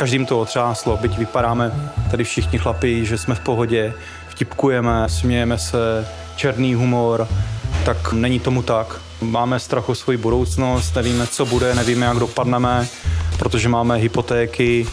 Každým to otřáslo, byť vypadáme tady všichni chlapi, že jsme v pohodě, vtipkujeme, smějeme se, černý humor, tak není tomu tak. Máme strach o svoji budoucnost, nevíme, co bude, nevíme, jak dopadneme, protože máme hypotéky,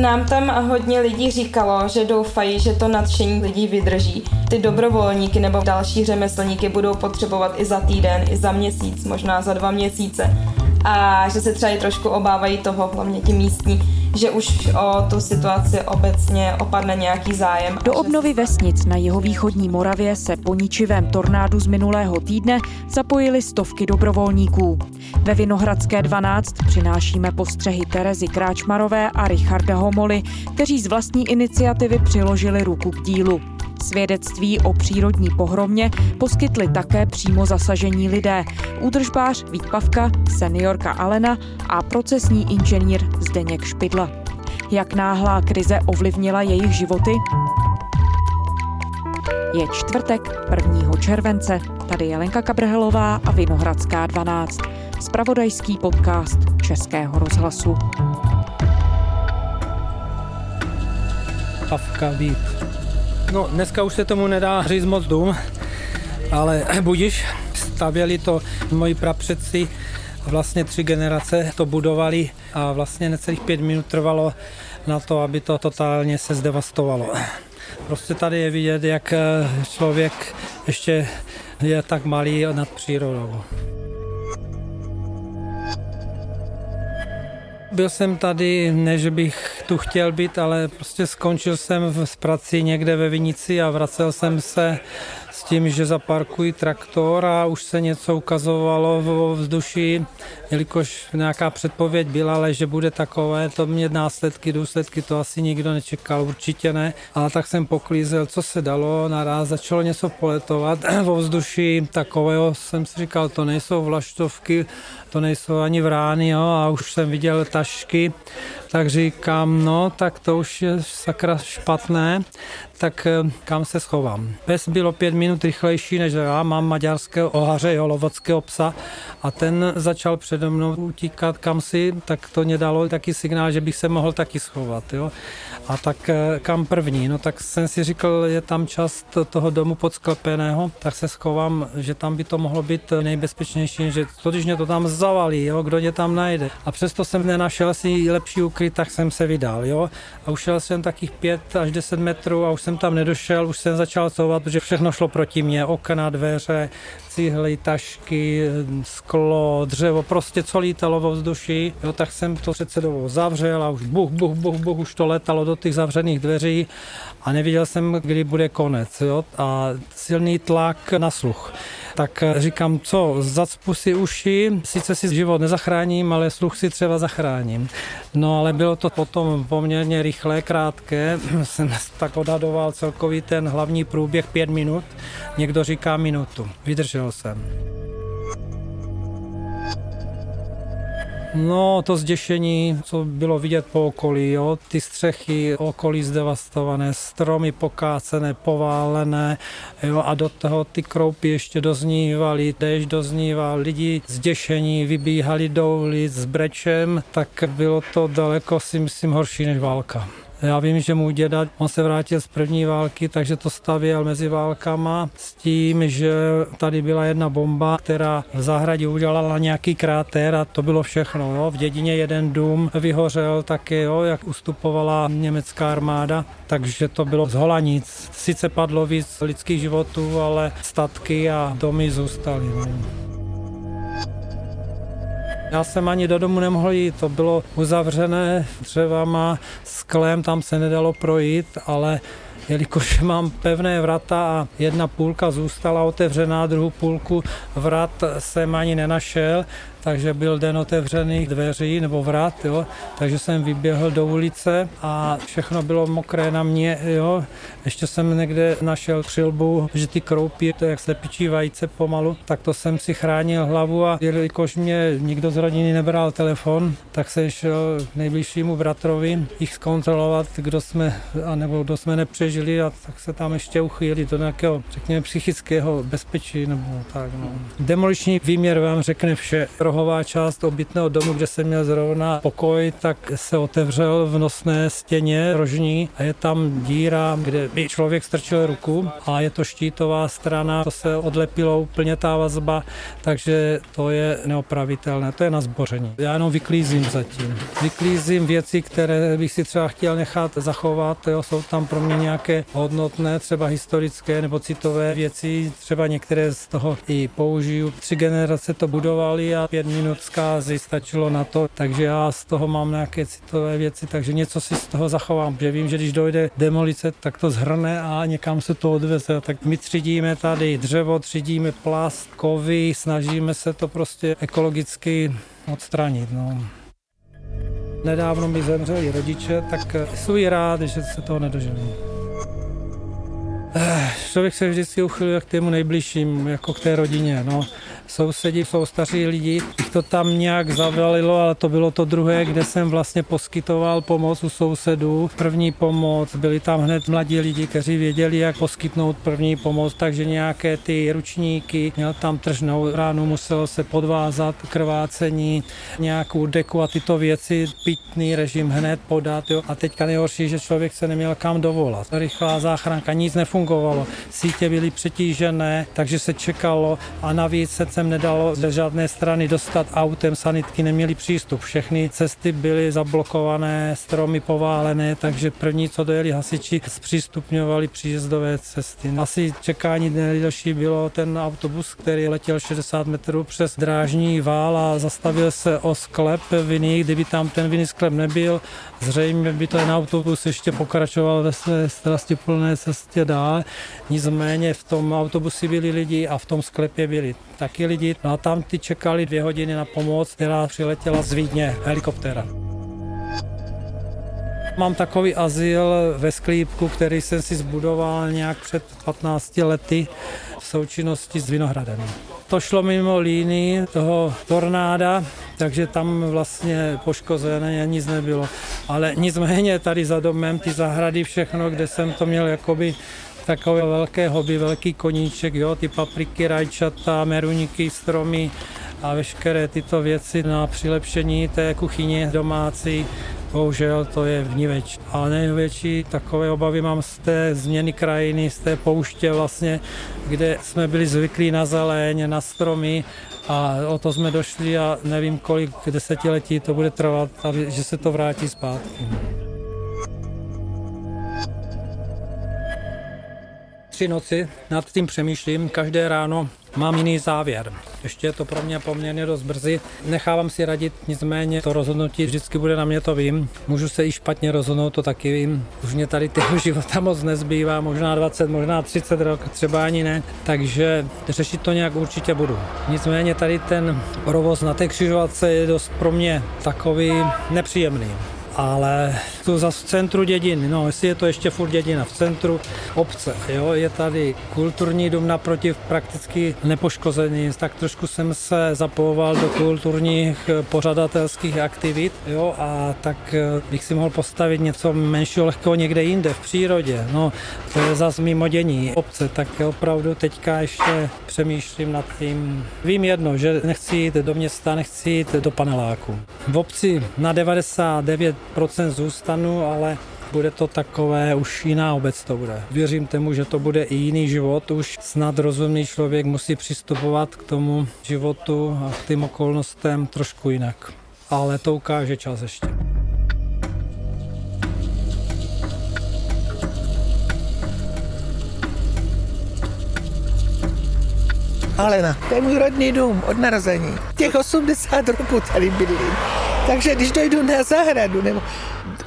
Nám tam hodně lidí říkalo, že doufají, že to nadšení lidí vydrží. Ty dobrovolníky nebo další řemeslníky budou potřebovat i za týden, i za měsíc, možná za dva měsíce. A že se třeba i trošku obávají toho, hlavně ti místní, že už o tu situaci obecně opadne nějaký zájem. Do obnovy vesnic na jeho východní Moravě se po ničivém tornádu z minulého týdne zapojili stovky dobrovolníků. Ve Vinohradské 12 přinášíme postřehy Terezy Kráčmarové a Richarda Homoly, kteří z vlastní iniciativy přiložili ruku k dílu. Svědectví o přírodní pohromě poskytli také přímo zasažení lidé. Údržbář Vít Pavka, seniorka Alena a procesní inženýr Zdeněk Špidla. Jak náhlá krize ovlivnila jejich životy? Je čtvrtek 1. července. Tady je Lenka Kabrhelová a Vinohradská 12. Spravodajský podcast Českého rozhlasu. Pavka Vít. No, dneska už se tomu nedá říct moc dům, ale budiš, stavěli to moji prapředci, vlastně tři generace to budovali a vlastně necelých pět minut trvalo na to, aby to totálně se zdevastovalo. Prostě tady je vidět, jak člověk ještě je tak malý nad přírodou. Byl jsem tady, než bych tu chtěl být, ale prostě skončil jsem v prací někde ve Vinici a vracel jsem se s tím, že zaparkuji traktor a už se něco ukazovalo v vzduší, jelikož nějaká předpověď byla, ale že bude takové, to mě následky, důsledky, to asi nikdo nečekal, určitě ne. A tak jsem poklízel, co se dalo, naraz začalo něco poletovat vo vzduší, takového jsem si říkal, to nejsou vlaštovky, to nejsou ani vrány, jo, a už jsem viděl tašky, tak říkám, no, tak to už je sakra špatné, tak eh, kam se schovám. Pes bylo pět minut rychlejší než já, mám maďarského ohaře, jo, lovockého psa a ten začal přede mnou utíkat kam si, tak to mě dalo taky signál, že bych se mohl taky schovat, jo. A tak eh, kam první? No tak jsem si říkal, je tam část toho domu podsklepeného, tak se schovám, že tam by to mohlo být nejbezpečnější, že to, když mě to tam zavalí, jo, kdo mě tam najde. A přesto jsem nenašel si lepší ukryt, tak jsem se vydal, jo. A ušel jsem takých 5 až 10 metrů a už jsem tam nedošel, už jsem začal couvat, protože všechno šlo proti mně, okna, dveře, cihly, tašky, sklo, dřevo, prostě co lítalo vo vzduší, jo, tak jsem to před sebou zavřel a už buch, buch, buch, buch, už to letalo do těch zavřených dveří a neviděl jsem, kdy bude konec. Jo, a silný tlak na sluch tak říkám, co, zacpu si uši, sice si život nezachráním, ale sluch si třeba zachráním. No ale bylo to potom poměrně rychlé, krátké, jsem tak odhadoval celkový ten hlavní průběh pět minut, někdo říká minutu. Vydržel jsem. No, to zděšení, co bylo vidět po okolí, jo? ty střechy okolí zdevastované, stromy pokácené, poválené jo? a do toho ty kroupy ještě doznívaly, déšť dozníval, lidi zděšení vybíhali do ulic s brečem, tak bylo to daleko si myslím horší než válka. Já vím, že můj děda, on se vrátil z první války, takže to stavěl mezi válkama s tím, že tady byla jedna bomba, která v zahradě udělala nějaký kráter a to bylo všechno. Jo. V dědině jeden dům vyhořel taky, jo, jak ustupovala německá armáda, takže to bylo z Holanic. Sice padlo víc lidských životů, ale statky a domy zůstaly. No. Já jsem ani do domu nemohl jít, to bylo uzavřené dřevama, sklem, tam se nedalo projít, ale jelikož mám pevné vrata a jedna půlka zůstala otevřená, druhou půlku vrat jsem ani nenašel, takže byl den otevřených dveří nebo vrat, jo, takže jsem vyběhl do ulice a všechno bylo mokré na mě, jo. Ještě jsem někde našel přilbu, že ty kroupy, to jak slepičí vajíce pomalu, tak to jsem si chránil hlavu a jelikož mě nikdo z rodiny nebral telefon, tak se šel k nejbližšímu bratrovi jich zkontrolovat, kdo jsme, anebo kdo jsme nepřežili a tak se tam ještě uchýlili do nějakého, řekněme, psychického bezpečí nebo tak. No. Demoliční výměr vám řekne vše. Rohová část obytného domu, kde jsem měl zrovna pokoj, tak se otevřel v nosné stěně rožní a je tam díra, kde by člověk strčil ruku a je to štítová strana, to se odlepilo úplně ta vazba, takže to je neopravitelné, to je na zboření. Já jenom vyklízím zatím. Vyklízím věci, které bych si třeba chtěl nechat zachovat, jo, jsou tam pro mě nějaké hodnotné, třeba historické nebo citové věci, třeba některé z toho i použiju. Tři generace to budovali a pět minut zkázy stačilo na to, takže já z toho mám nějaké citové věci, takže něco si z toho zachovám, že vím, že když dojde demolice, tak to zhrne a někam se to odveze. Tak my třídíme tady dřevo, třídíme plast, kovy, snažíme se to prostě ekologicky odstranit. No. Nedávno mi zemřeli rodiče, tak jsou rád, že se toho nedožili. Eh, člověk se vždycky uchyluje k tému nejbližším, jako k té rodině. No sousedi jsou staří lidi, jich to tam nějak zavalilo, ale to bylo to druhé, kde jsem vlastně poskytoval pomoc u sousedů. První pomoc, byli tam hned mladí lidi, kteří věděli, jak poskytnout první pomoc, takže nějaké ty ručníky, měl tam tržnou ránu, muselo se podvázat krvácení, nějakou deku a tyto věci, pitný režim hned podat. Jo. A teďka nejhorší, že člověk se neměl kam dovolat. Rychlá záchranka, nic nefungovalo, sítě byly přetížené, takže se čekalo a navíc se sem nedalo ze žádné strany dostat autem, sanitky neměli přístup. Všechny cesty byly zablokované, stromy poválené, takže první, co dojeli hasiči, zpřístupňovali příjezdové cesty. Asi čekání nejdelší bylo ten autobus, který letěl 60 metrů přes drážní vál a zastavil se o sklep viny. Kdyby tam ten viny sklep nebyl, zřejmě by ten autobus ještě pokračoval ve své strastiplné cestě dál. Nicméně v tom autobusi byli lidi a v tom sklepě byli taky lidi. No a tam ty čekali dvě hodiny na pomoc, která přiletěla z Vídně, helikoptéra. Mám takový azyl ve Sklípku, který jsem si zbudoval nějak před 15 lety v součinnosti s Vinohradem. To šlo mimo línii toho tornáda, takže tam vlastně poškozené nic nebylo. Ale nicméně tady za domem ty zahrady, všechno, kde jsem to měl jakoby takové velké hobby, velký koníček, jo, ty papriky, rajčata, meruníky, stromy a veškeré tyto věci na přilepšení té kuchyně domácí. Bohužel to je vníveč. A největší takové obavy mám z té změny krajiny, z té pouště vlastně, kde jsme byli zvyklí na zeleň, na stromy a o to jsme došli a nevím, kolik desetiletí to bude trvat, aby, že se to vrátí zpátky. Tři noci nad tím přemýšlím, každé ráno mám jiný závěr. Ještě je to pro mě poměrně dost brzy. Nechávám si radit, nicméně to rozhodnutí vždycky bude na mě, to vím. Můžu se i špatně rozhodnout, to taky vím. Už mě tady toho života moc nezbývá, možná 20, možná 30 rok, třeba ani ne. Takže řešit to nějak určitě budu. Nicméně tady ten provoz na té křižovatce je dost pro mě takový nepříjemný ale tu za v centru dědiny, no jestli je to ještě furt dědina, v centru obce, jo, je tady kulturní dům naproti prakticky nepoškozený, tak trošku jsem se zapojoval do kulturních pořadatelských aktivit, jo, a tak eh, bych si mohl postavit něco menšího lehkého někde jinde, v přírodě, no, to je zase mimo dění obce, tak opravdu teďka ještě přemýšlím nad tím. Vím jedno, že nechci jít do města, nechci jít do paneláku. V obci na 99 zůstanu, ale bude to takové, už jiná obec to bude. Věřím tomu, že to bude i jiný život, už snad rozumný člověk musí přistupovat k tomu životu a k tím okolnostem trošku jinak. Ale to ukáže čas ještě. Alena, to je můj rodný dům od narození. Těch 80 roků tady bydlím. Takže když dojdu na zahradu nebo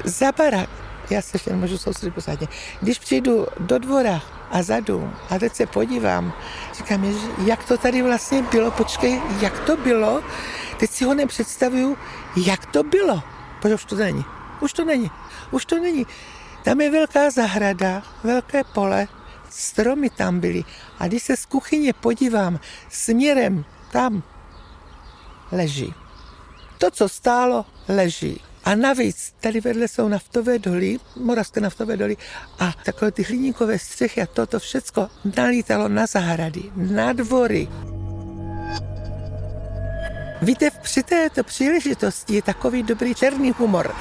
za barák, já se ještě nemůžu soustředit pořádně. Když přijdu do dvora a za dům a teď se podívám, říkám, jak to tady vlastně bylo, počkej, jak to bylo, teď si ho nepředstavuju, jak to bylo, protože už to není, už to není, už to není. Tam je velká zahrada, velké pole, stromy tam byly a když se z kuchyně podívám směrem tam, leží to, co stálo, leží. A navíc tady vedle jsou naftové doly, moravské naftové doly a takové ty hliníkové střechy a toto všecko nalítalo na zahrady, na dvory. Víte, při této příležitosti je takový dobrý černý humor.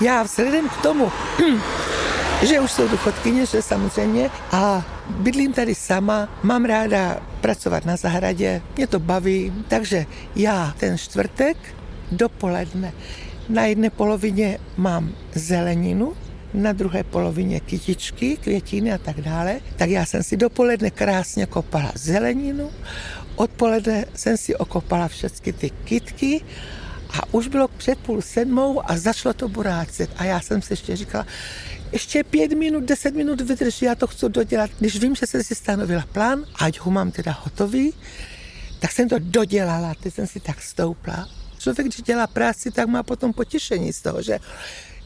Já vzhledem k tomu, že už jsou důchodkyně, že samozřejmě, a bydlím tady sama, mám ráda pracovat na zahradě, mě to baví, takže já ten čtvrtek dopoledne na jedné polovině mám zeleninu, na druhé polovině kytičky, květiny a tak dále, tak já jsem si dopoledne krásně kopala zeleninu, odpoledne jsem si okopala všechny ty kytky a už bylo před půl sedmou a začalo to burácet. A já jsem si ještě říkala, ještě pět minut, deset minut vydrž, já to chci dodělat. Když vím, že jsem si stanovila plán, ať ho mám teda hotový, tak jsem to dodělala, teď jsem si tak stoupla. Člověk, když dělá práci, tak má potom potěšení z toho, že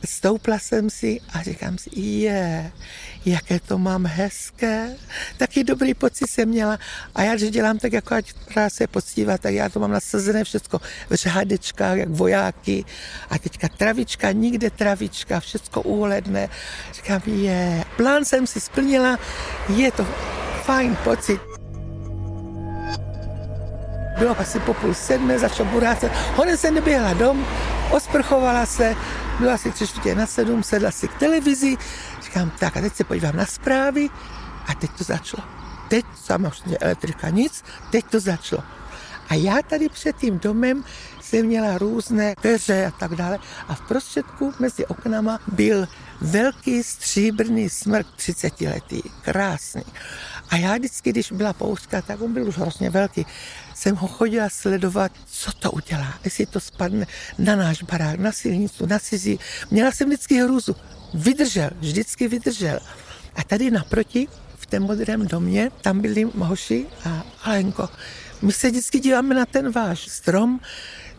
stoupla jsem si a říkám si, je, jaké to mám hezké. Taky dobrý pocit jsem měla. A já, když dělám tak, jako ať práce je poctivá, tak já to mám nasazené všechno v řádečkách, jak vojáky. A teďka travička, nikde travička, všechno úhledné. Říkám, je, plán jsem si splnila, je to fajn pocit. Bylo asi po půl sedmé, začal burácet. Honem se neběhla dom, osprchovala se, bylo asi tři čtvrtě na sedm, sedla si k televizi, říkám, tak a teď se podívám na zprávy a teď to začalo. Teď samozřejmě elektrika nic, teď to začalo. A já tady před tím domem jsem měla různé dveře a tak dále a v prostředku mezi oknama byl velký stříbrný smrk 30 letý, krásný. A já vždycky, když byla pouštka, tak on byl už hrozně velký, jsem ho chodila sledovat, co to udělá, jestli to spadne na náš barák, na silnicu, na cizí. Měla jsem vždycky hrůzu. Vydržel, vždycky vydržel. A tady naproti, v tom modrém domě, tam byli hoši a Alenko. My se vždycky díváme na ten váš strom,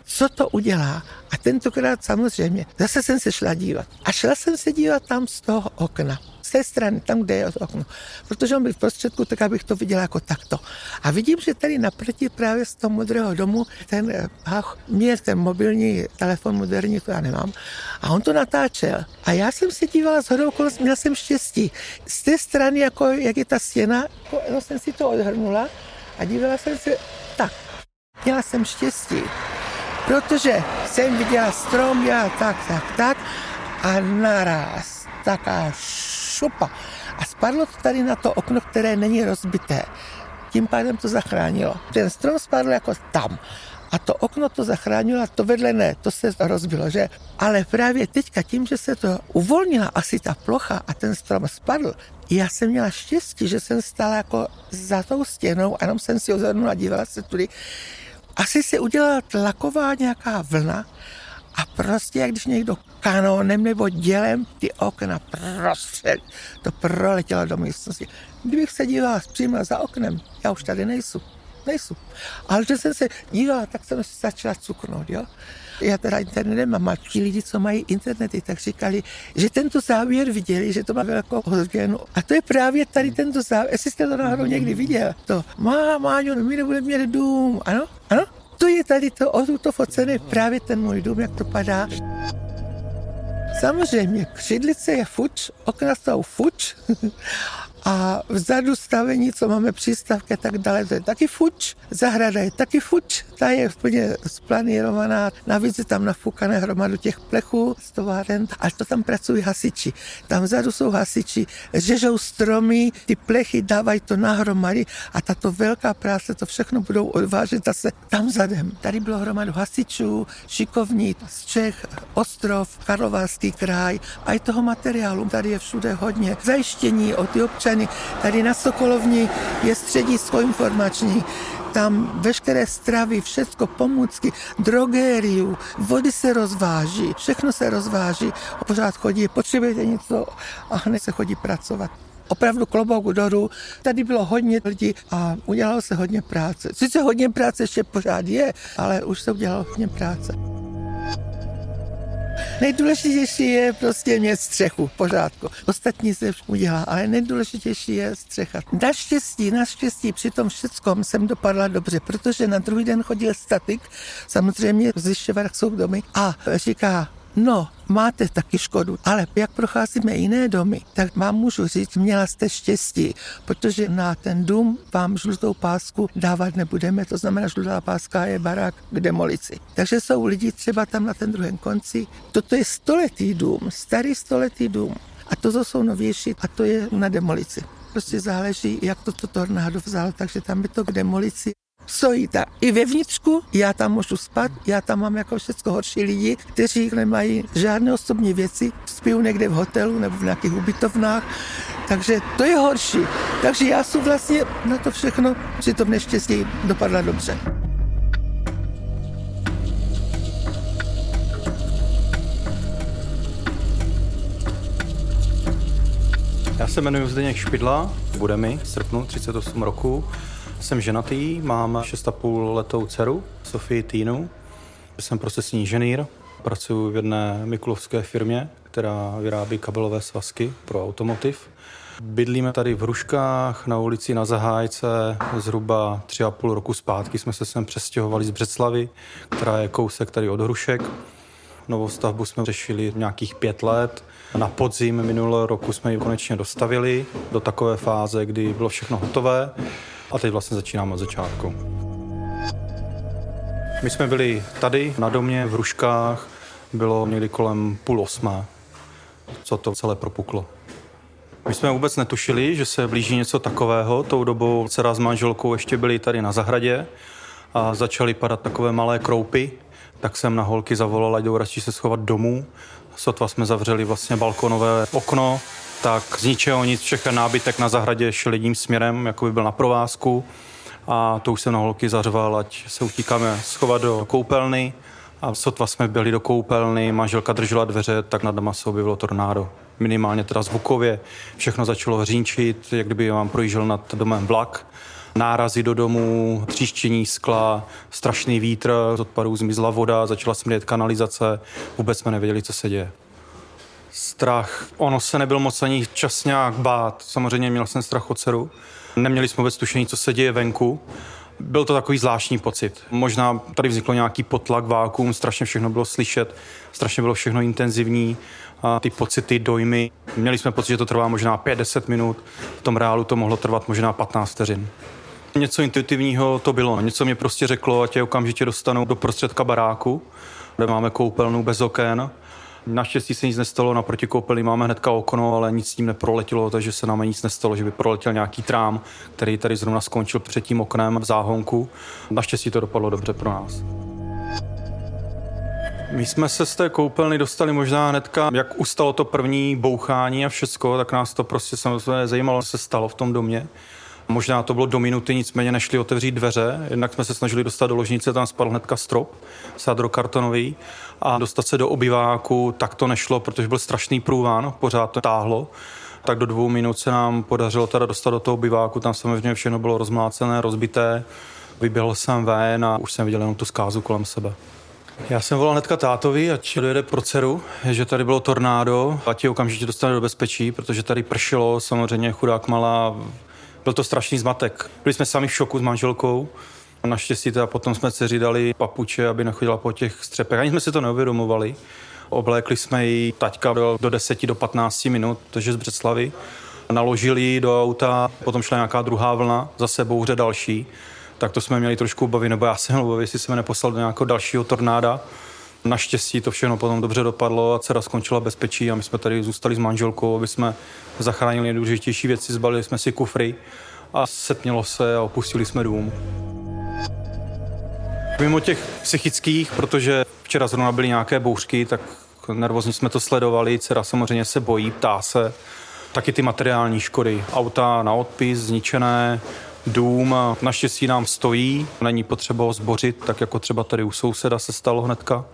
co to udělá. A tentokrát samozřejmě, zase jsem se šla dívat. A šla jsem se dívat tam z toho okna z té strany, tam, kde je to okno. Protože on byl v prostředku, tak abych to viděla jako takto. A vidím, že tady naproti právě z toho modrého domu ten eh, ach, mě ten mobilní telefon moderní, to já nemám, a on to natáčel. A já jsem se dívala z hodou okolo, měla jsem štěstí. Z té strany, jako jak je ta stěna, jako, jsem si to odhrnula a dívala jsem se tak. Měla jsem štěstí, protože jsem viděla strom, já tak, tak, tak a naraz taká šupa. A spadlo to tady na to okno, které není rozbité. Tím pádem to zachránilo. Ten strom spadl jako tam. A to okno to zachránilo, a to vedle ne, to se rozbilo, že? Ale právě teďka tím, že se to uvolnila asi ta plocha a ten strom spadl, já jsem měla štěstí, že jsem stála jako za tou stěnou a jenom jsem si ozornula dívala se tudy. Asi se udělala tlaková nějaká vlna a prostě, jak když někdo kanónem nebo dělem ty okna prostřed, to proletělo do místnosti. Kdybych se dívala přímo za oknem, já už tady nejsou. Nejsou. Ale když jsem se dívala, tak jsem se začala cuknout, jo. Já teda internet nemám, a ti lidi, co mají internety, tak říkali, že tento záběr viděli, že to má velkou ozvěnu. A to je právě tady tento záběr, jestli jste to náhodou někdy viděl. To, má, Máňo, my nebudeme mít dům. Ano, ano, to je tady to, o to focené právě ten můj dům, jak to padá. Samozřejmě, křidlice je fuč, okna jsou fuč a vzadu stavení, co máme přístavky a tak dále, to je taky fuč. Zahrada je taky fuč, ta je úplně splanírovaná, navíc je tam nafukané hromadu těch plechů z továren, až to tam pracují hasiči. Tam vzadu jsou hasiči, řežou stromy, ty plechy dávají to nahromady a tato velká práce, to všechno budou odvážet zase tam zadem. Tady bylo hromadu hasičů, šikovní z Čech, Ostrov, Karlovarský kraj a i toho materiálu. Tady je všude hodně zajištění o ty strany. Tady na Sokolovni je středisko informační, tam veškeré stravy, všechno, pomůcky, drogériu, vody se rozváží, všechno se rozváží. Pořád chodí, potřebujete něco a hned se chodí pracovat. Opravdu klobouk dolů. Tady bylo hodně lidí a udělalo se hodně práce. Sice hodně práce ještě pořád je, ale už se udělalo hodně práce. Nejdůležitější je prostě mít střechu pořádku. Ostatní se udělá, ale nejdůležitější je střecha. Naštěstí, naštěstí při tom všeckom jsem dopadla dobře, protože na druhý den chodil statik, samozřejmě zjišťovat jsou domy a říká, no, máte taky škodu, ale jak procházíme jiné domy, tak vám můžu říct, měla jste štěstí, protože na ten dům vám žlutou pásku dávat nebudeme, to znamená, žlutá páska je barák k demolici. Takže jsou lidi třeba tam na ten druhém konci. Toto je stoletý dům, starý stoletý dům. A to jsou novější a to je na demolici. Prostě záleží, jak to, to tornádo vzal, takže tam je to k demolici stojí ta i vevnitřku, já tam můžu spát, já tam mám jako všechno horší lidi, kteří nemají žádné osobní věci, spí někde v hotelu nebo v nějakých ubytovnách, takže to je horší. Takže já jsem vlastně na to všechno, že to neštěstí dopadla dobře. Já se jmenuji Zdeněk Špidla, bude mi v srpnu 38 roku. Jsem ženatý, mám 6,5 letou dceru, Sofii Týnu. Jsem procesní inženýr, pracuji v jedné mikulovské firmě, která vyrábí kabelové svazky pro automotiv. Bydlíme tady v Hruškách na ulici na Zahájce. Zhruba tři a půl roku zpátky jsme se sem přestěhovali z Břeclavy, která je kousek tady od Hrušek. Novou stavbu jsme řešili nějakých pět let. Na podzim minulého roku jsme ji konečně dostavili do takové fáze, kdy bylo všechno hotové a teď vlastně začínáme od začátku. My jsme byli tady na domě v Ruškách, bylo někdy kolem půl osmé, co to celé propuklo. My jsme vůbec netušili, že se blíží něco takového. Tou dobou dcera s manželkou ještě byli tady na zahradě a začaly padat takové malé kroupy. Tak jsem na holky zavolal, ať jdou radši se schovat domů. Sotva jsme zavřeli vlastně balkonové okno, tak z ničeho nic, všechny nábytek na zahradě šel jedním směrem, jako by byl na provázku a to už jsem na holky zařval, ať se utíkáme schovat do koupelny a sotva jsme byli do koupelny, manželka držela dveře, tak nad doma se objevilo tornádo. Minimálně teda zvukově, všechno začalo hřínčit, jak kdyby vám projížděl nad domem vlak nárazy do domu, tříštění skla, strašný vítr, z odpadů zmizla voda, začala smrdět kanalizace, vůbec jsme nevěděli, co se děje strach. Ono se nebyl moc ani čas nějak bát. Samozřejmě měl jsem strach od dceru. Neměli jsme vůbec tušení, co se děje venku. Byl to takový zvláštní pocit. Možná tady vzniklo nějaký potlak, vákuum, strašně všechno bylo slyšet, strašně bylo všechno intenzivní a ty pocity, dojmy. Měli jsme pocit, že to trvá možná 5-10 minut, v tom reálu to mohlo trvat možná 15 vteřin. Něco intuitivního to bylo. Něco mě prostě řeklo, ať je okamžitě dostanu do prostředka baráku, kde máme koupelnu bez oken Naštěstí se nic nestalo, naproti koupeli máme hnedka okno, ale nic s tím neproletělo, takže se nám nic nestalo, že by proletěl nějaký trám, který tady zrovna skončil před tím oknem v záhonku. Naštěstí to dopadlo dobře pro nás. My jsme se z té koupelny dostali možná hnedka, jak ustalo to první bouchání a všecko, tak nás to prostě samozřejmě zajímalo, co se stalo v tom domě. Možná to bylo do minuty, nicméně nešli otevřít dveře. Jednak jsme se snažili dostat do ložnice, tam spadl hnedka strop, sádrokartonový a dostat se do obyváku, tak to nešlo, protože byl strašný průván, pořád to táhlo tak do dvou minut se nám podařilo teda dostat do toho obyváku, tam samozřejmě všechno bylo rozmlácené, rozbité. Vyběhl jsem ven a už jsem viděl jenom tu zkázu kolem sebe. Já jsem volal hnedka tátovi, ať dojede pro dceru, že tady bylo tornádo, ať ji okamžitě dostane do bezpečí, protože tady pršelo, samozřejmě chudák malá, byl to strašný zmatek. Byli jsme sami v šoku s manželkou, Naštěstí teda potom jsme dceři dali papuče, aby nechodila po těch střepech. Ani jsme si to neuvědomovali. Oblékli jsme ji taťka do, do 10 do 15 minut, takže z Břeclavy. Naložili ji do auta, potom šla nějaká druhá vlna, zase bouře další. Tak to jsme měli trošku obavy, nebo já jsem měl obavy, jestli jsme neposlali do nějakého dalšího tornáda. Naštěstí to všechno potom dobře dopadlo a dcera skončila bezpečí a my jsme tady zůstali s manželkou, aby jsme zachránili nejdůležitější věci, zbalili jsme si kufry a setmělo se a opustili jsme dům. Mimo těch psychických, protože včera zrovna byly nějaké bouřky, tak nervózně jsme to sledovali, dcera samozřejmě se bojí, ptá se. Taky ty materiální škody, auta na odpis, zničené, dům naštěstí nám stojí, není potřeba ho zbořit, tak jako třeba tady u souseda se stalo hnedka.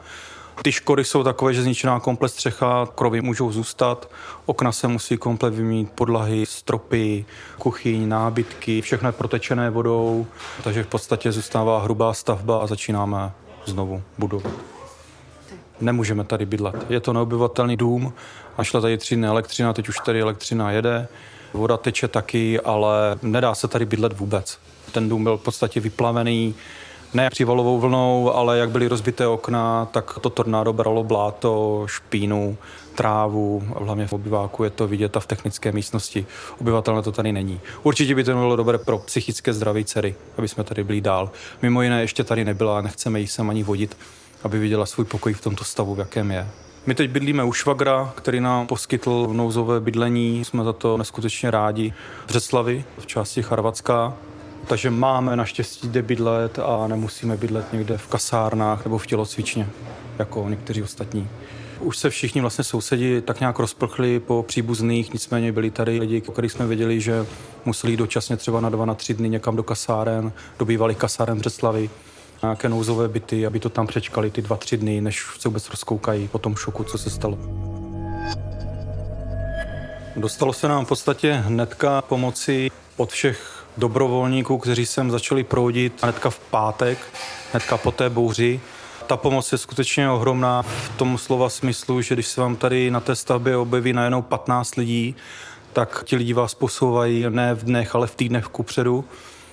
Ty škody jsou takové, že zničená komplet střecha, krovy můžou zůstat, okna se musí komplet vymít, podlahy, stropy, kuchyň, nábytky, všechno je protečené vodou, takže v podstatě zůstává hrubá stavba a začínáme znovu budovat. Nemůžeme tady bydlet. Je to neobyvatelný dům, a šla tady tři elektřina, teď už tady elektřina jede, voda teče taky, ale nedá se tady bydlet vůbec. Ten dům byl v podstatě vyplavený, Ne přívalovou vlnou, ale jak byly rozbité okna, tak to tornádo bralo bláto, špínu, trávu, a hlavně v obyváku je to vidět a v technické místnosti. Obyvatelné to tady není. Určitě by to bylo dobré pro psychické zdraví dcery, aby jsme tady byli dál. Mimo jiné ještě tady nebyla, nechceme jí sem ani vodit, aby viděla svůj pokoj v tomto stavu, v jakém je. My teď bydlíme u švagra, který nám poskytl nouzové bydlení. Jsme za to neskutečně rádi. V Břeclavi, v části Charvatska. Takže máme naštěstí kde bydlet a nemusíme bydlet někde v kasárnách nebo v tělocvičně, jako někteří ostatní. Už se všichni vlastně sousedi tak nějak rozprchli po příbuzných, nicméně byli tady lidi, o kterých jsme věděli, že museli jít dočasně třeba na dva, na tři dny někam do kasáren, do bývalých kasáren Břeclavy nějaké nouzové byty, aby to tam přečkali ty dva, tři dny, než se vůbec rozkoukají po tom šoku, co se stalo. Dostalo se nám v podstatě hnedka pomoci od všech dobrovolníků, kteří sem začali proudit hnedka v pátek, hnedka po té bouři. Ta pomoc je skutečně ohromná v tom slova smyslu, že když se vám tady na té stavbě objeví najednou 15 lidí, tak ti lidi vás posouvají ne v dnech, ale v týdnech kupředu.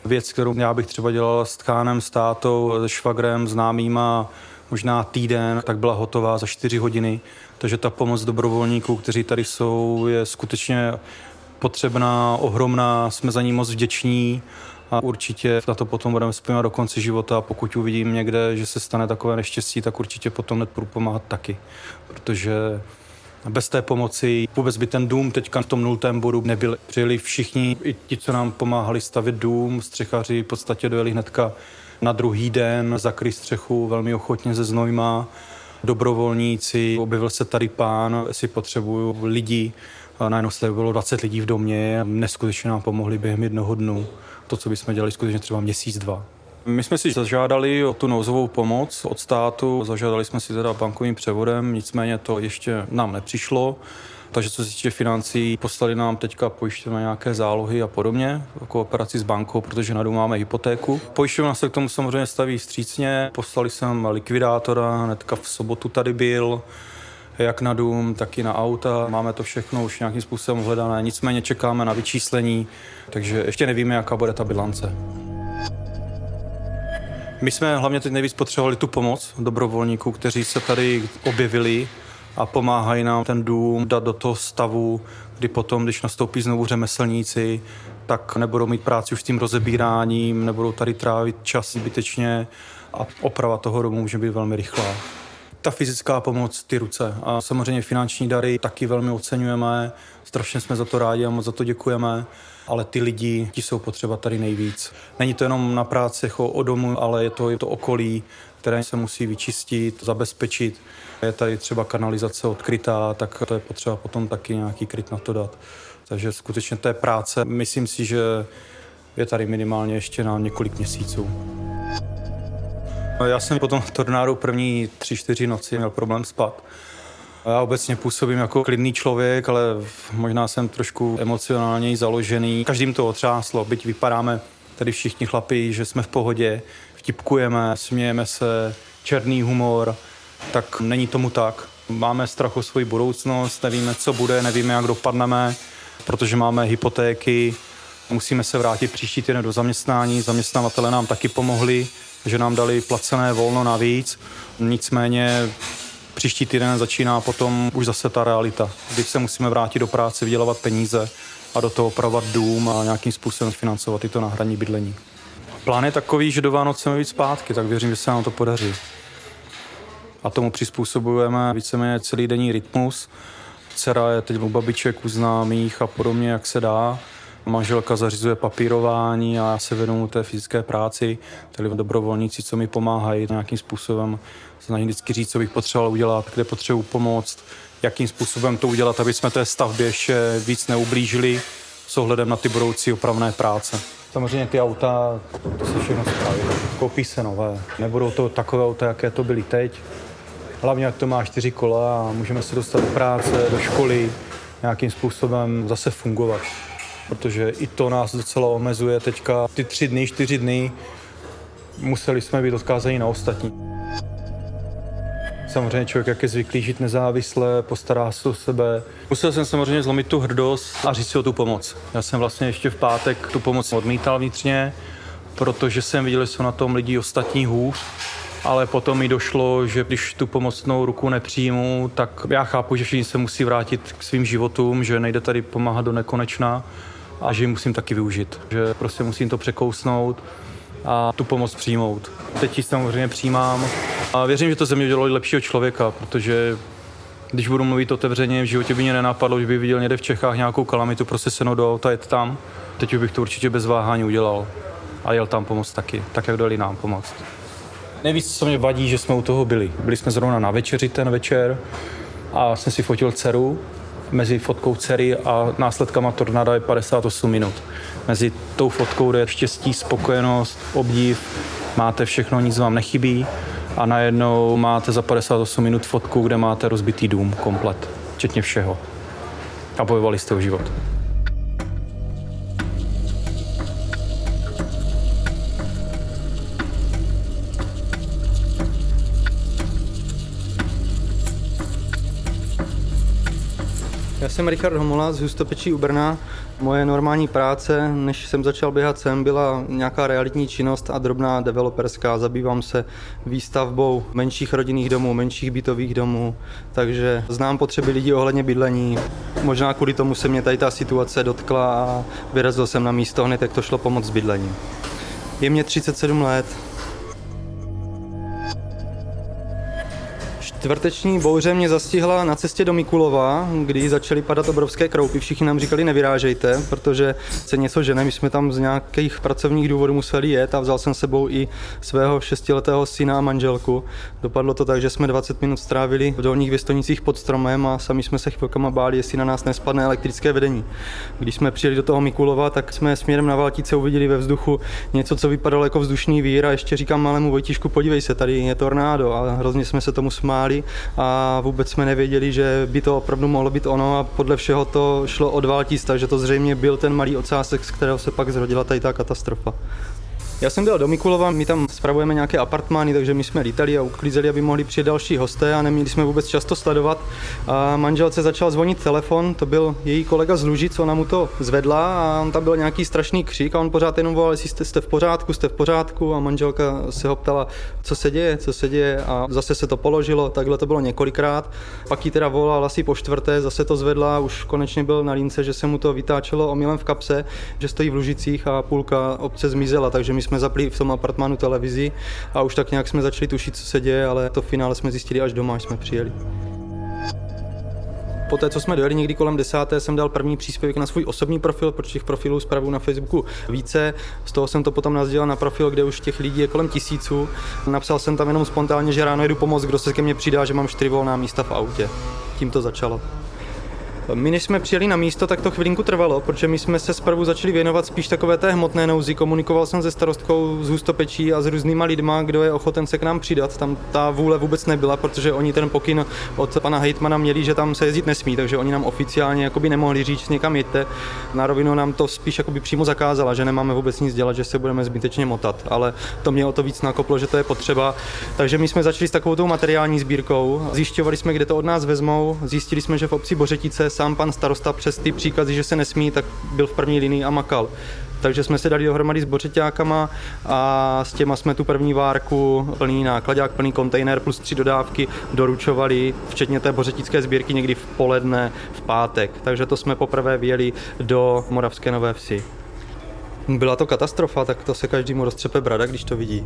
Věc, kterou já bych třeba dělal s tkánem, s tátou, se švagrem, známýma, možná týden, tak byla hotová za čtyři hodiny. Takže ta pomoc dobrovolníků, kteří tady jsou, je skutečně potřebná, ohromná, jsme za ní moc vděční a určitě na to potom budeme vzpomínat do konce života. Pokud uvidím někde, že se stane takové neštěstí, tak určitě potom hned budu pomáhat taky, protože bez té pomoci vůbec by ten dům teďka v tom nultém bodu nebyl. Přijeli všichni, i ti, co nám pomáhali stavět dům, střechaři v podstatě dojeli hnedka na druhý den, zakryt střechu velmi ochotně ze znojma, dobrovolníci, objevil se tady pán, jestli potřebuju lidi, najednou se bylo 20 lidí v domě, neskutečně nám pomohli během jednoho dnu. To, co bychom dělali skutečně třeba měsíc, dva. My jsme si zažádali o tu nouzovou pomoc od státu, zažádali jsme si teda bankovým převodem, nicméně to ještě nám nepřišlo. Takže co se týče financí, poslali nám teďka pojišťovna nějaké zálohy a podobně, jako operaci s bankou, protože na máme hypotéku. Pojišťovna se k tomu samozřejmě staví střícně, poslali jsem likvidátora, hnedka v sobotu tady byl, jak na dům, tak i na auta. Máme to všechno už nějakým způsobem hledané, nicméně čekáme na vyčíslení, takže ještě nevíme, jaká bude ta bilance. My jsme hlavně teď nejvíc potřebovali tu pomoc dobrovolníků, kteří se tady objevili a pomáhají nám ten dům dát do toho stavu, kdy potom, když nastoupí znovu řemeslníci, tak nebudou mít práci už s tím rozebíráním, nebudou tady trávit čas zbytečně a oprava toho domu může být velmi rychlá. Ta fyzická pomoc, ty ruce a samozřejmě finanční dary taky velmi oceňujeme, strašně jsme za to rádi a moc za to děkujeme ale ty lidi, ti jsou potřeba tady nejvíc. Není to jenom na práci jako o domu, ale je to i to okolí, které se musí vyčistit, zabezpečit. Je tady třeba kanalizace odkrytá, tak to je potřeba potom taky nějaký kryt na to dát. Takže skutečně té práce, myslím si, že je tady minimálně ještě na několik měsíců. Já jsem potom v tornádu první tři, čtyři noci měl problém spát. Já obecně působím jako klidný člověk, ale možná jsem trošku emocionálně založený. Každým to otřáslo, byť vypadáme tady všichni chlapi, že jsme v pohodě, vtipkujeme, smějeme se, černý humor, tak není tomu tak. Máme strach o svoji budoucnost, nevíme, co bude, nevíme, jak dopadneme, protože máme hypotéky, musíme se vrátit příští týden do zaměstnání. Zaměstnavatele nám taky pomohli, že nám dali placené volno navíc. Nicméně Příští týden začíná potom už zase ta realita, kdy se musíme vrátit do práce, vydělávat peníze a do toho opravovat dům a nějakým způsobem financovat i to náhradní bydlení. Plán je takový, že do Vánoc chceme být zpátky, tak věřím, že se nám to podaří. A tomu přizpůsobujeme víceméně celý denní rytmus. Dcera je teď u babiček, u známých a podobně, jak se dá. Manželka zařizuje papírování a já se věnuju té fyzické práci, tedy dobrovolníci, co mi pomáhají nějakým způsobem snažím vždycky říct, co bych potřeboval udělat, kde potřebuji pomoct, jakým způsobem to udělat, aby jsme té stavbě ještě víc neublížili s ohledem na ty budoucí opravné práce. Samozřejmě ty auta, to se všechno spraví. Koupí se nové. Nebudou to takové auta, jaké to byly teď. Hlavně, jak to má čtyři kola a můžeme se dostat do práce, do školy, nějakým způsobem zase fungovat. Protože i to nás docela omezuje teďka. Ty tři dny, čtyři dny museli jsme být odkázaní na ostatní. Samozřejmě člověk, jak je zvyklý žít nezávisle, postará se o sebe. Musel jsem samozřejmě zlomit tu hrdost a říct si o tu pomoc. Já jsem vlastně ještě v pátek tu pomoc odmítal vnitřně, protože jsem viděl, že jsou na tom lidi ostatní hůř, ale potom mi došlo, že když tu pomocnou ruku nepřijmu, tak já chápu, že všichni se musí vrátit k svým životům, že nejde tady pomáhat do nekonečna a že ji musím taky využít, že prostě musím to překousnout a tu pomoc přijmout. Teď ji samozřejmě přijímám a věřím, že to ze mě udělalo lepšího člověka, protože když budu mluvit otevřeně, v životě by mě nenapadlo, že by viděl někde v Čechách nějakou kalamitu, prostě seno do auta, jet tam. Teď bych to určitě bez váhání udělal. A jel tam pomoct taky, tak jak dali nám pomoct. Nejvíc, co mě vadí, že jsme u toho byli. Byli jsme zrovna na večeři ten večer a jsem si fotil dceru. Mezi fotkou dcery a následkama tornáda je 58 minut. Mezi tou fotkou je štěstí, spokojenost, obdiv, máte všechno, nic vám nechybí a najednou máte za 58 minut fotku, kde máte rozbitý dům komplet, včetně všeho. A bojovali jste o život. Já jsem Richard Homola z Hustopečí u Brna. Moje normální práce, než jsem začal běhat sem, byla nějaká realitní činnost a drobná developerská. Zabývám se výstavbou menších rodinných domů, menších bytových domů, takže znám potřeby lidí ohledně bydlení. Možná kvůli tomu se mě tady ta situace dotkla a vyrazil jsem na místo hned, jak to šlo pomoct s bydlením. Je mě 37 let, Čtvrteční bouře mě zastihla na cestě do Mikulova, kdy začaly padat obrovské kroupy. Všichni nám říkali nevyrážejte, protože se něco žene. My jsme tam z nějakých pracovních důvodů museli jet a vzal jsem sebou i svého šestiletého syna a manželku. Dopadlo to tak, že jsme 20 minut strávili v dolních věstonicích pod stromem a sami jsme se chvilkama báli, jestli na nás nespadne elektrické vedení. Když jsme přijeli do toho Mikulova, tak jsme směrem na Valtice uviděli ve vzduchu něco, co vypadalo jako vzdušný vír a ještě říkám malému Vojtišku, podívej se, tady je tornádo a hrozně jsme se tomu smáli hráli a vůbec jsme nevěděli, že by to opravdu mohlo být ono a podle všeho to šlo od Valtis, takže to zřejmě byl ten malý ocásek, z kterého se pak zrodila tady ta katastrofa. Já jsem byl do Mikulova, my tam spravujeme nějaké apartmány, takže my jsme lítali a uklízeli, aby mohli přijet další hosté a neměli jsme vůbec často sledovat. A manželce začal zvonit telefon, to byl její kolega z Lužic, ona mu to zvedla a on tam byl nějaký strašný křik a on pořád jenom volal, jestli jste, jste v pořádku, jste v pořádku a manželka se ho ptala, co se děje, co se děje a zase se to položilo, takhle to bylo několikrát. Pak jí teda volal asi po čtvrté, zase to zvedla, už konečně byl na lince, že se mu to vytáčelo omylem v kapse, že stojí v Lužicích a půlka obce zmizela, takže my jsme zapli v tom apartmánu televizi a už tak nějak jsme začali tušit, co se děje, ale to finále jsme zjistili až doma, až jsme přijeli. Poté, co jsme dojeli někdy kolem desáté, jsem dal první příspěvek na svůj osobní profil, protože těch profilů zpravu na Facebooku více. Z toho jsem to potom nazdělal na profil, kde už těch lidí je kolem tisíců. Napsal jsem tam jenom spontánně, že ráno jedu pomoct, kdo se ke mně přidá, že mám čtyři volná místa v autě. Tím to začalo. My, než jsme přijeli na místo, tak to chvilinku trvalo, protože my jsme se zprvu začali věnovat spíš takové té hmotné nouzi. Komunikoval jsem se starostkou z Hustopečí a s různýma lidma, kdo je ochoten se k nám přidat. Tam ta vůle vůbec nebyla, protože oni ten pokyn od pana hejtmana měli, že tam se jezdit nesmí, takže oni nám oficiálně jakoby nemohli říct, někam jděte. Na rovinu nám to spíš jakoby přímo zakázala, že nemáme vůbec nic dělat, že se budeme zbytečně motat, ale to mě o to víc nakoplo, že to je potřeba. Takže my jsme začali s takovou materiální sbírkou. Zjišťovali jsme, kde to od nás vezmou. Zjistili jsme, že v obci Bořetice sám pan starosta přes ty příkazy, že se nesmí, tak byl v první linii a makal. Takže jsme se dali dohromady s bořeťákama a s těma jsme tu první várku, plný nákladák, plný kontejner plus tři dodávky doručovali, včetně té bořetické sbírky někdy v poledne, v pátek. Takže to jsme poprvé vyjeli do Moravské Nové Vsi. Byla to katastrofa, tak to se každému roztřepe brada, když to vidí.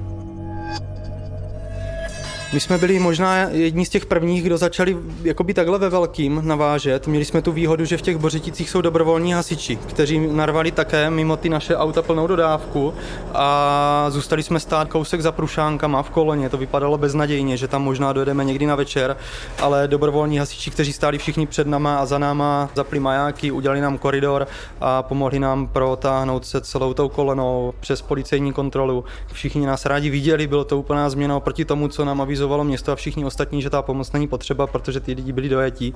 My jsme byli možná jedni z těch prvních, kdo začali jakoby takhle ve velkým navážet. Měli jsme tu výhodu, že v těch Bořeticích jsou dobrovolní hasiči, kteří narvali také mimo ty naše auta plnou dodávku a zůstali jsme stát kousek za Prušánkama v koloně. To vypadalo beznadějně, že tam možná dojedeme někdy na večer, ale dobrovolní hasiči, kteří stáli všichni před náma a za náma, zapli majáky, udělali nám koridor a pomohli nám protáhnout se celou tou kolonou přes policejní kontrolu. Všichni nás rádi viděli, bylo to úplná změna oproti tomu, co nám avizovali avizovalo město a všichni ostatní, že ta pomoc není potřeba, protože ty lidi byli dojetí.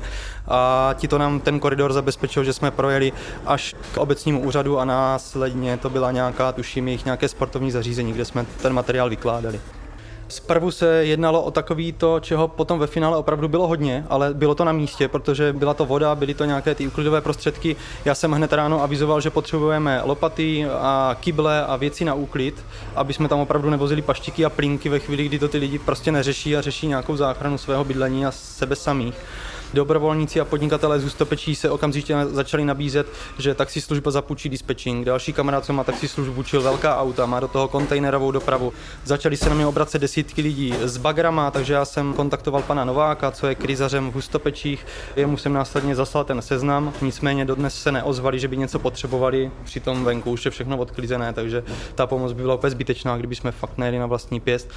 A ti to nám ten koridor zabezpečil, že jsme projeli až k obecnímu úřadu a následně to byla nějaká, tuším, jejich nějaké sportovní zařízení, kde jsme ten materiál vykládali. Zprvu se jednalo o takový to, čeho potom ve finále opravdu bylo hodně, ale bylo to na místě, protože byla to voda, byly to nějaké ty uklidové prostředky. Já jsem hned ráno avizoval, že potřebujeme lopaty a kyble a věci na úklid, aby jsme tam opravdu nevozili paštiky a plínky ve chvíli, kdy to ty lidi prostě neřeší a řeší nějakou záchranu svého bydlení a sebe samých dobrovolníci a podnikatelé z Ústopečí se okamžitě začali nabízet, že taxislužba zapůjčí dispečing. Další kamarád, co má taxislužbu, půjčil velká auta, má do toho kontejnerovou dopravu. Začali se na mě obracet desítky lidí z Bagrama, takže já jsem kontaktoval pana Nováka, co je krizařem v Hustopečích. Jemu jsem následně zaslal ten seznam, nicméně dodnes se neozvali, že by něco potřebovali, přitom venku už je všechno odklizené, takže ta pomoc by byla úplně zbytečná, kdyby jsme fakt nejeli na vlastní pěst.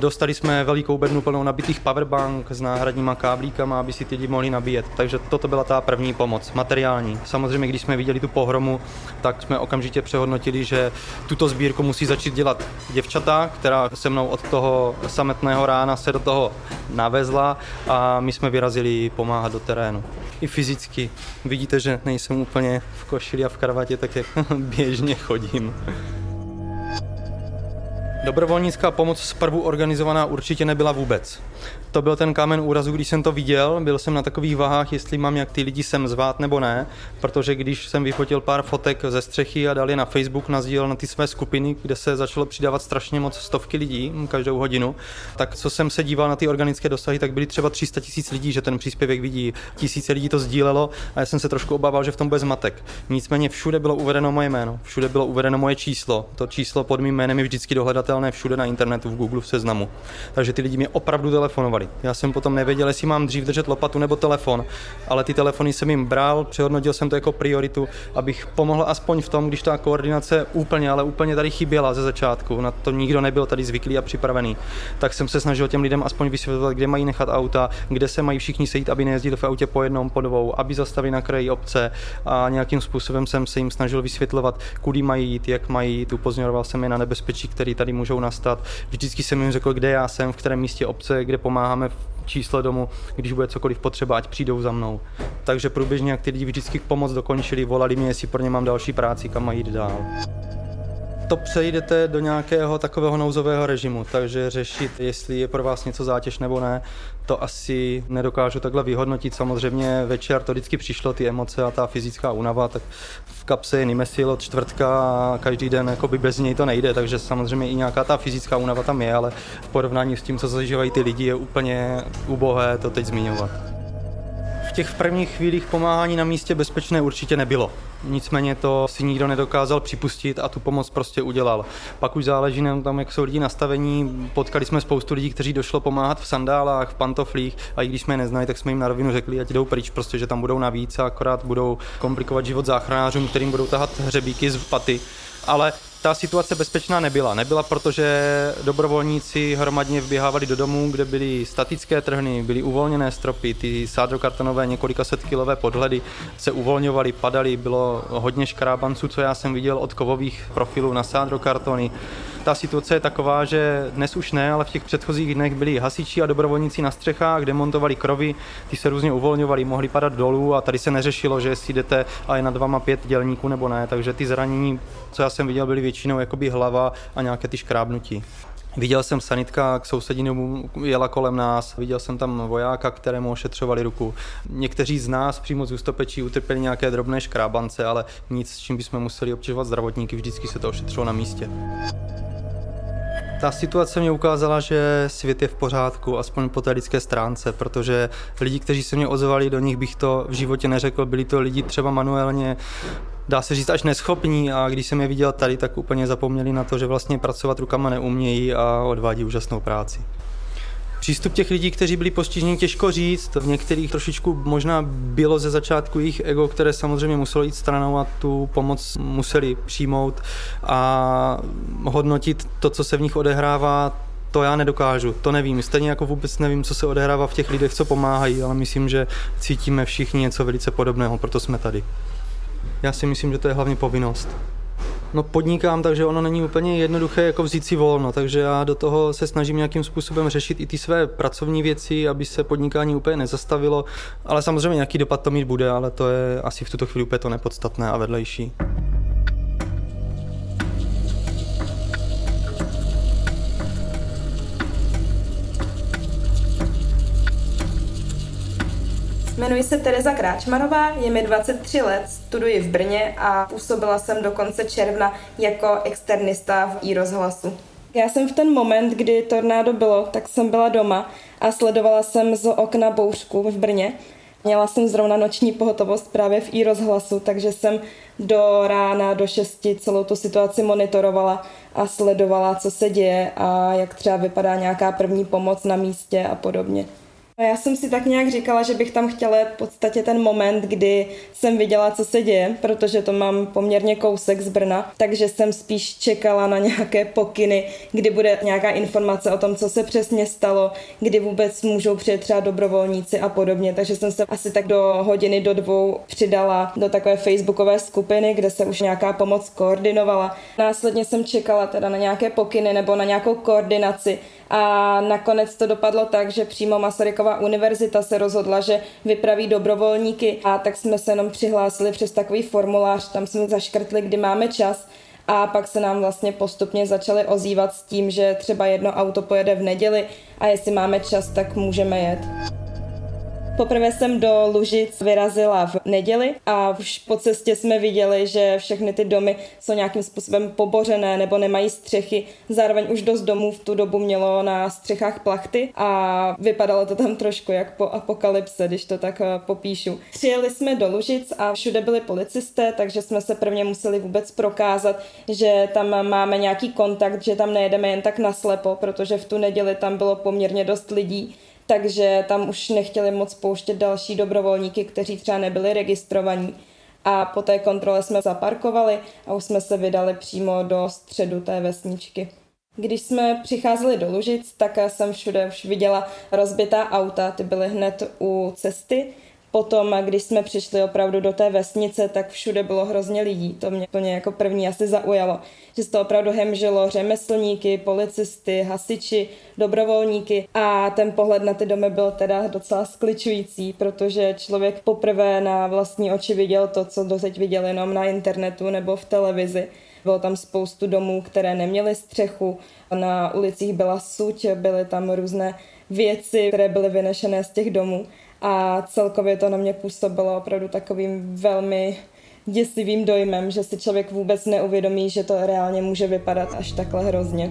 Dostali jsme velikou bednu plnou nabitých powerbank s náhradníma káblíkama, aby si ty lidi mohli nabíjet. Takže toto byla ta první pomoc, materiální. Samozřejmě, když jsme viděli tu pohromu, tak jsme okamžitě přehodnotili, že tuto sbírku musí začít dělat děvčata, která se mnou od toho sametného rána se do toho navezla a my jsme vyrazili pomáhat do terénu. I fyzicky. Vidíte, že nejsem úplně v košili a v kravatě, tak jak běžně chodím. Dobrovolnická pomoc zprvu organizovaná určitě nebyla vůbec. To byl ten kámen úrazu, když jsem to viděl, byl jsem na takových váhách, jestli mám jak ty lidi sem zvát nebo ne, protože když jsem vyfotil pár fotek ze střechy a dal je na Facebook, nazdílel na ty své skupiny, kde se začalo přidávat strašně moc stovky lidí každou hodinu, tak co jsem se díval na ty organické dosahy, tak byly třeba 300 tisíc lidí, že ten příspěvek vidí, tisíce lidí to sdílelo a já jsem se trošku obával, že v tom bude zmatek. Nicméně všude bylo uvedeno moje jméno, všude bylo uvedeno moje číslo. To číslo pod mým jménem je vždycky dohledatelné všude na internetu, v Google, v seznamu. Takže ty lidi mě opravdu telefonovali. Já jsem potom nevěděl, jestli mám dřív držet lopatu nebo telefon, ale ty telefony jsem jim bral, přehodnotil jsem to jako prioritu, abych pomohl aspoň v tom, když ta koordinace úplně, ale úplně tady chyběla ze začátku, na to nikdo nebyl tady zvyklý a připravený, tak jsem se snažil těm lidem aspoň vysvětlovat, kde mají nechat auta, kde se mají všichni sejít, aby nejezdili v autě po jednom, po dvou, aby zastavili na kraji obce a nějakým způsobem jsem se jim snažil vysvětlovat, kudy mají jít, jak mají jít, upozorňoval jsem je na nebezpečí, které tady můžou nastat. Vždycky jsem jim řekl, kde já jsem, v kterém místě obce, kde pomáháme číslo domu, když bude cokoliv potřeba, ať přijdou za mnou. Takže průběžně, jak ty lidi vždycky pomoc dokončili, volali mě, jestli pro ně mám další práci, kam mají jít dál to přejdete do nějakého takového nouzového režimu, takže řešit, jestli je pro vás něco zátěž nebo ne, to asi nedokážu takhle vyhodnotit. Samozřejmě večer to vždycky přišlo, ty emoce a ta fyzická únava, tak v kapse je Nimesil od čtvrtka a každý den jakoby bez něj to nejde, takže samozřejmě i nějaká ta fyzická únava tam je, ale v porovnání s tím, co zažívají ty lidi, je úplně ubohé to teď zmiňovat těch prvních chvílích pomáhání na místě bezpečné určitě nebylo. Nicméně to si nikdo nedokázal připustit a tu pomoc prostě udělal. Pak už záleží na tom, jak jsou lidi nastavení. Potkali jsme spoustu lidí, kteří došlo pomáhat v sandálách, v pantoflích a i když jsme je neznali, tak jsme jim na rovinu řekli, ať jdou pryč, prostě, že tam budou navíc a akorát budou komplikovat život záchranářům, kterým budou tahat hřebíky z paty. Ale ta situace bezpečná nebyla. Nebyla, protože dobrovolníci hromadně vběhávali do domů, kde byly statické trhny, byly uvolněné stropy, ty sádrokartonové několika set kilové podhledy se uvolňovaly, padaly, bylo hodně škrábanců, co já jsem viděl od kovových profilů na sádrokartony. Ta situace je taková, že dnes už ne, ale v těch předchozích dnech byli hasiči a dobrovolníci na střechách, demontovali krovy, ty se různě uvolňovali, mohli padat dolů a tady se neřešilo, že jestli jdete a je nad vama pět dělníků nebo ne, takže ty zranění, co já jsem viděl, byly většinou jakoby hlava a nějaké ty škrábnutí. Viděl jsem sanitka k sousedínu jela kolem nás, viděl jsem tam vojáka, kterému ošetřovali ruku. Někteří z nás přímo z ústopečí utrpěli nějaké drobné škrábance, ale nic, s čím bychom museli obtěžovat zdravotníky, vždycky se to ošetřilo na místě. Ta situace mě ukázala, že svět je v pořádku, aspoň po té lidské stránce, protože lidi, kteří se mě ozvali, do nich bych to v životě neřekl, byli to lidi třeba manuálně dá se říct až neschopní a když jsem je viděl tady, tak úplně zapomněli na to, že vlastně pracovat rukama neumějí a odvádí úžasnou práci. Přístup těch lidí, kteří byli postiženi, těžko říct. V některých trošičku možná bylo ze začátku jejich ego, které samozřejmě muselo jít stranou a tu pomoc museli přijmout a hodnotit to, co se v nich odehrává, to já nedokážu, to nevím. Stejně jako vůbec nevím, co se odehrává v těch lidech, co pomáhají, ale myslím, že cítíme všichni něco velice podobného, proto jsme tady. Já si myslím, že to je hlavně povinnost. No podnikám, takže ono není úplně jednoduché jako vzít si volno, takže já do toho se snažím nějakým způsobem řešit i ty své pracovní věci, aby se podnikání úplně nezastavilo, ale samozřejmě nějaký dopad to mít bude, ale to je asi v tuto chvíli úplně to nepodstatné a vedlejší. Jmenuji se Tereza Kráčmanová, je mi 23 let, studuji v Brně a působila jsem do konce června jako externista v iRozhlasu. Já jsem v ten moment, kdy tornádo bylo, tak jsem byla doma a sledovala jsem z okna bouřku v Brně. Měla jsem zrovna noční pohotovost právě v iRozhlasu, takže jsem do rána, do šesti celou tu situaci monitorovala a sledovala, co se děje a jak třeba vypadá nějaká první pomoc na místě a podobně. Já jsem si tak nějak říkala, že bych tam chtěla v podstatě ten moment, kdy jsem viděla, co se děje, protože to mám poměrně kousek z Brna, takže jsem spíš čekala na nějaké pokyny, kdy bude nějaká informace o tom, co se přesně stalo, kdy vůbec můžou přijet třeba dobrovolníci a podobně. Takže jsem se asi tak do hodiny, do dvou přidala do takové facebookové skupiny, kde se už nějaká pomoc koordinovala. Následně jsem čekala teda na nějaké pokyny nebo na nějakou koordinaci a nakonec to dopadlo tak, že přímo Masarykova univerzita se rozhodla, že vypraví dobrovolníky a tak jsme se jenom přihlásili přes takový formulář, tam jsme zaškrtli, kdy máme čas a pak se nám vlastně postupně začaly ozývat s tím, že třeba jedno auto pojede v neděli a jestli máme čas, tak můžeme jet. Poprvé jsem do Lužic vyrazila v neděli a už po cestě jsme viděli, že všechny ty domy jsou nějakým způsobem pobořené nebo nemají střechy. Zároveň už dost domů v tu dobu mělo na střechách plachty a vypadalo to tam trošku jak po apokalypse, když to tak eh, popíšu. Přijeli jsme do Lužic a všude byli policisté, takže jsme se prvně museli vůbec prokázat, že tam máme nějaký kontakt, že tam nejedeme jen tak naslepo, protože v tu neděli tam bylo poměrně dost lidí takže tam už nechtěli moc pouštět další dobrovolníky, kteří třeba nebyli registrovaní. A po té kontrole jsme zaparkovali a už jsme se vydali přímo do středu té vesničky. Když jsme přicházeli do Lužic, tak jsem všude už viděla rozbitá auta, ty byly hned u cesty Potom, když jsme přišli opravdu do té vesnice, tak všude bylo hrozně lidí. To mě plně jako první asi zaujalo, že se to opravdu hemžilo řemeslníky, policisty, hasiči, dobrovolníky a ten pohled na ty domy byl teda docela skličující, protože člověk poprvé na vlastní oči viděl to, co doteď viděl jenom na internetu nebo v televizi. Bylo tam spoustu domů, které neměly střechu, na ulicích byla suť, byly tam různé věci, které byly vynešené z těch domů a celkově to na mě působilo opravdu takovým velmi děsivým dojmem, že si člověk vůbec neuvědomí, že to reálně může vypadat až takhle hrozně.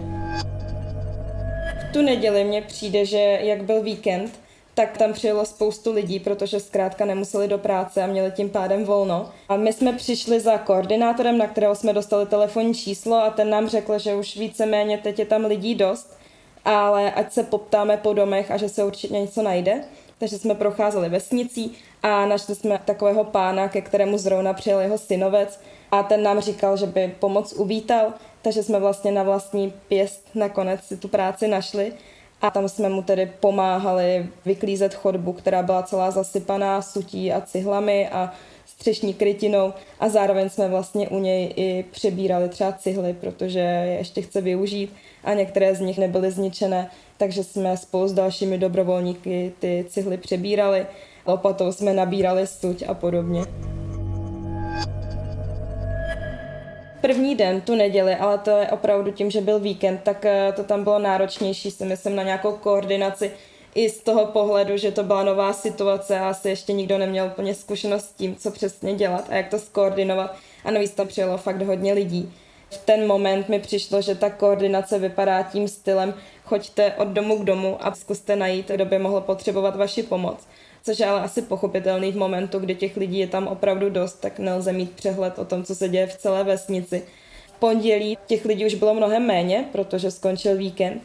V tu neděli mně přijde, že jak byl víkend, tak tam přijelo spoustu lidí, protože zkrátka nemuseli do práce a měli tím pádem volno. A my jsme přišli za koordinátorem, na kterého jsme dostali telefonní číslo a ten nám řekl, že už víceméně teď je tam lidí dost, ale ať se poptáme po domech a že se určitě něco najde takže jsme procházeli vesnicí a našli jsme takového pána, ke kterému zrovna přijel jeho synovec a ten nám říkal, že by pomoc uvítal, takže jsme vlastně na vlastní pěst nakonec si tu práci našli a tam jsme mu tedy pomáhali vyklízet chodbu, která byla celá zasypaná sutí a cihlami a střešní krytinou a zároveň jsme vlastně u něj i přebírali třeba cihly, protože je ještě chce využít a některé z nich nebyly zničené, takže jsme spolu s dalšími dobrovolníky ty cihly přebírali, lopatou jsme nabírali suť a podobně. První den, tu neděli, ale to je opravdu tím, že byl víkend, tak eh, to tam bylo náročnější, si myslím, na nějakou koordinaci i z toho pohledu, že to byla nová situace a asi ještě nikdo neměl úplně zkušenost s tím, co přesně dělat a jak to skoordinovat. A navíc tam přijelo fakt hodně lidí. V ten moment mi přišlo, že ta koordinace vypadá tím stylem, choďte od domu k domu a zkuste najít, kdo by mohl potřebovat vaši pomoc. Což je ale asi pochopitelný v momentu, kdy těch lidí je tam opravdu dost, tak nelze mít přehled o tom, co se děje v celé vesnici. V pondělí těch lidí už bylo mnohem méně, protože skončil víkend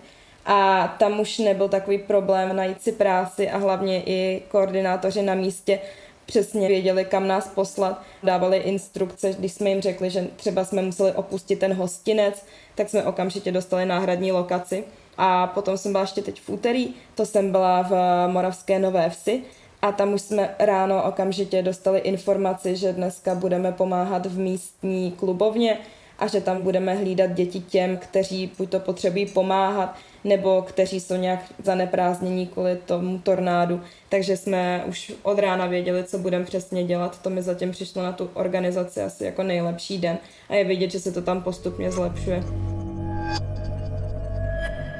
a tam už nebyl takový problém najít si práci a hlavně i koordinátoři na místě přesně věděli, kam nás poslat. Dávali instrukce, když jsme jim řekli, že třeba jsme museli opustit ten hostinec, tak jsme okamžitě dostali náhradní lokaci. A potom jsem byla ještě teď v úterý, to jsem byla v Moravské Nové Vsi, a tam už jsme ráno okamžitě dostali informaci, že dneska budeme pomáhat v místní klubovně a že tam budeme hlídat děti těm, kteří buď to potřebují pomáhat, nebo kteří jsou nějak zaneprázdnění kvůli tomu tornádu. Takže jsme už od rána věděli, co budeme přesně dělat. To mi zatím přišlo na tu organizaci asi jako nejlepší den a je vidět, že se to tam postupně zlepšuje.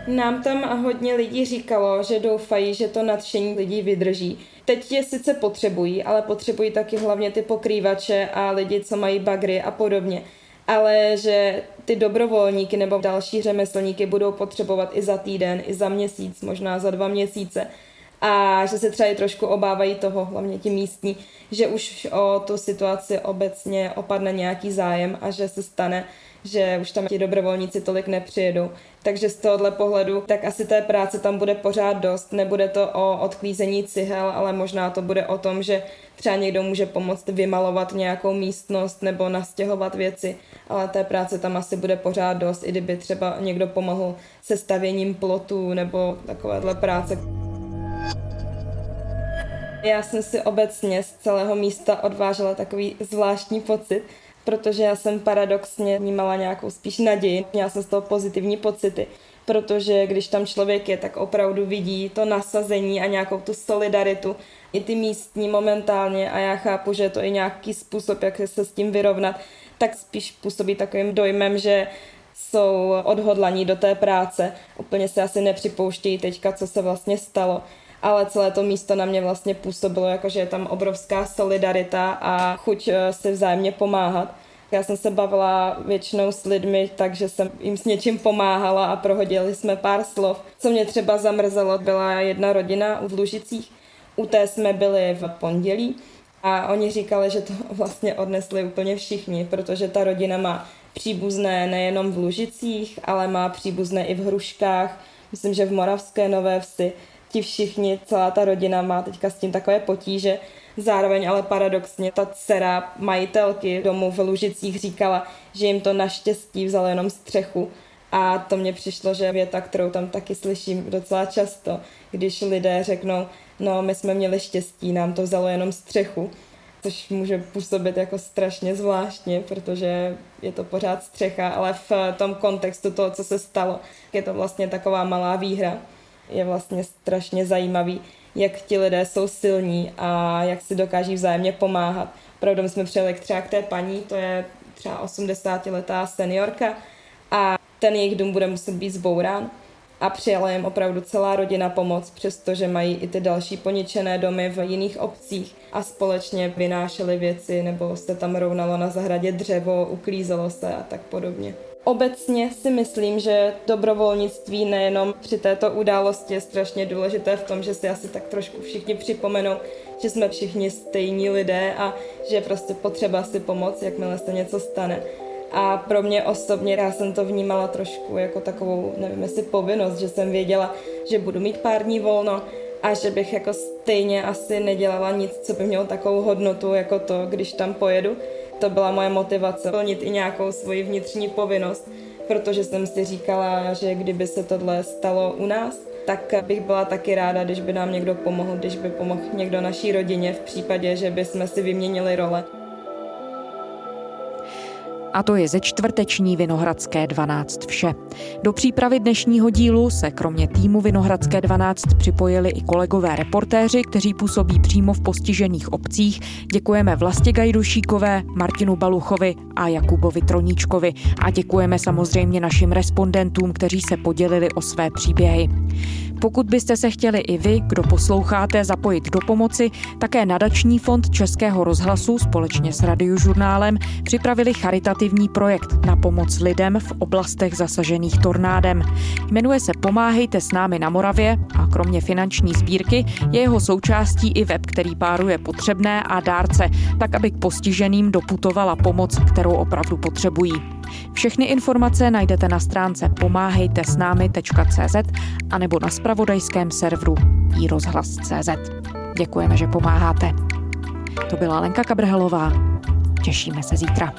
Nám tam hodně lidí říkalo, že doufají, že to nadšení lidí vydrží. Teď je sice potřebují, ale potřebují taky hlavně ty pokrývače a lidi, co mají bagry a podobně. Ale že ty dobrovolníky nebo další řemeslníky budou potřebovat i za týden, i za měsíc, možná za dva měsíce a že se třeba i trošku obávají toho, hlavně ti místní, že už o tu situaci obecně opadne nějaký zájem a že se stane, že už tam ti dobrovolníci tolik nepřijedou. Takže z tohohle pohledu, tak asi té práce tam bude pořád dost. Nebude to o odklízení cihel, ale možná to bude o tom, že třeba někdo může pomoct vymalovat nějakou místnost nebo nastěhovat věci, ale té práce tam asi bude pořád dost, i kdyby třeba někdo pomohl se stavěním plotů nebo takovéhle práce. Já jsem si obecně z celého místa odvážela takový zvláštní pocit, protože já jsem paradoxně vnímala nějakou spíš naději, měla jsem z toho pozitivní pocity, protože když tam člověk je, tak opravdu vidí to nasazení a nějakou tu solidaritu, i ty místní momentálně. A já chápu, že je to i nějaký způsob, jak se s tím vyrovnat, tak spíš působí takovým dojmem, že jsou odhodlaní do té práce. Úplně se asi nepřipouštějí teďka, co se vlastně stalo ale celé to místo na mě vlastně působilo, jako že je tam obrovská solidarita a chuť eh, si vzájemně pomáhat. Já jsem se bavila většinou s lidmi, takže jsem jim s něčím pomáhala a prohodili jsme pár slov. Co mě třeba zamrzelo, byla jedna rodina v Lužicích. U té jsme byli v pondělí a oni říkali, že to vlastně odnesli úplně všichni, protože ta rodina má příbuzné nejenom v Lužicích, ale má příbuzné i v Hruškách, myslím, že v Moravské Nové Vsi ti všichni, celá ta rodina má teďka s tím takové potíže. Zároveň ale paradoxně ta dcera majitelky domu v Lužicích říkala, že jim to naštěstí vzalo jenom střechu. A to mně přišlo, že věta, kterou tam taky slyším docela často, když lidé řeknou, no my jsme měli štěstí, nám to vzalo jenom střechu, což může působit jako strašně zvláštně, protože je to pořád střecha, ale v tom kontextu toho, co se stalo, je to vlastně taková malá výhra je vlastně strašně zajímavý, jak ti lidé jsou silní a jak si dokáží vzájemně pomáhat. Opravdu my jsme přijeli třeba k té paní, to je třeba 80-letá seniorka a ten jejich dům bude muset být zbourán a přijala jim opravdu celá rodina pomoc, přestože mají i ty další poničené domy v jiných obcích a společně vynášeli věci nebo se tam rovnalo na zahradě dřevo, uklízelo se a tak podobně. Obecně si myslím, že dobrovolnictví nejenom při této události je strašně důležité v tom, že si asi tak trošku všichni připomenou, že jsme všichni stejní lidé a že je prostě potřeba si pomoct, jakmile se něco stane. A pro mě osobně já jsem to vnímala trošku jako takovou, nevím jestli povinnost, že jsem věděla, že budu mít pár dní volno a že bych jako stejně asi nedělala nic, co by mělo takovou hodnotu jako to, když tam pojedu to byla moje motivace, plnit i nějakou svoji vnitřní povinnost, protože jsem si říkala, že kdyby se tohle stalo u nás, tak bych byla taky ráda, když by nám někdo pomohl, když by pomohl někdo naší rodině v případě, že by jsme si vyměnili role. A to je ze čtvrteční Vinohradské 12 vše. Do přípravy dnešního dílu se kromě týmu Vinohradské 12 připojili i kolegové reportéři, kteří působí přímo v postižených obcích. Děkujeme Vlastě Gajdušíkové, Martinu Baluchovi a Jakubovi Troníčkovi. A děkujeme samozřejmě našim respondentům, kteří se podělili o své příběhy. Pokud byste se chtěli i vy, kdo posloucháte, zapojit do pomoci, také nadační fond Českého rozhlasu společně s radiožurnálem připravili charitativní projekt na pomoc lidem v oblastech zasažených tornádem. Jmenuje se Pomáhejte s námi na Moravě a kromě finanční sbírky je jeho součástí i web, který páruje potřebné a dárce, tak aby k postiženým doputovala pomoc, kterou opravdu potřebují. Všechny informace najdete na stránce pomáhejte s námi.cz a nebo na spravodajském serveru iRozhlas.cz. Děkujeme, že pomáháte. To byla Lenka Kabrhelová. Těšíme se zítra.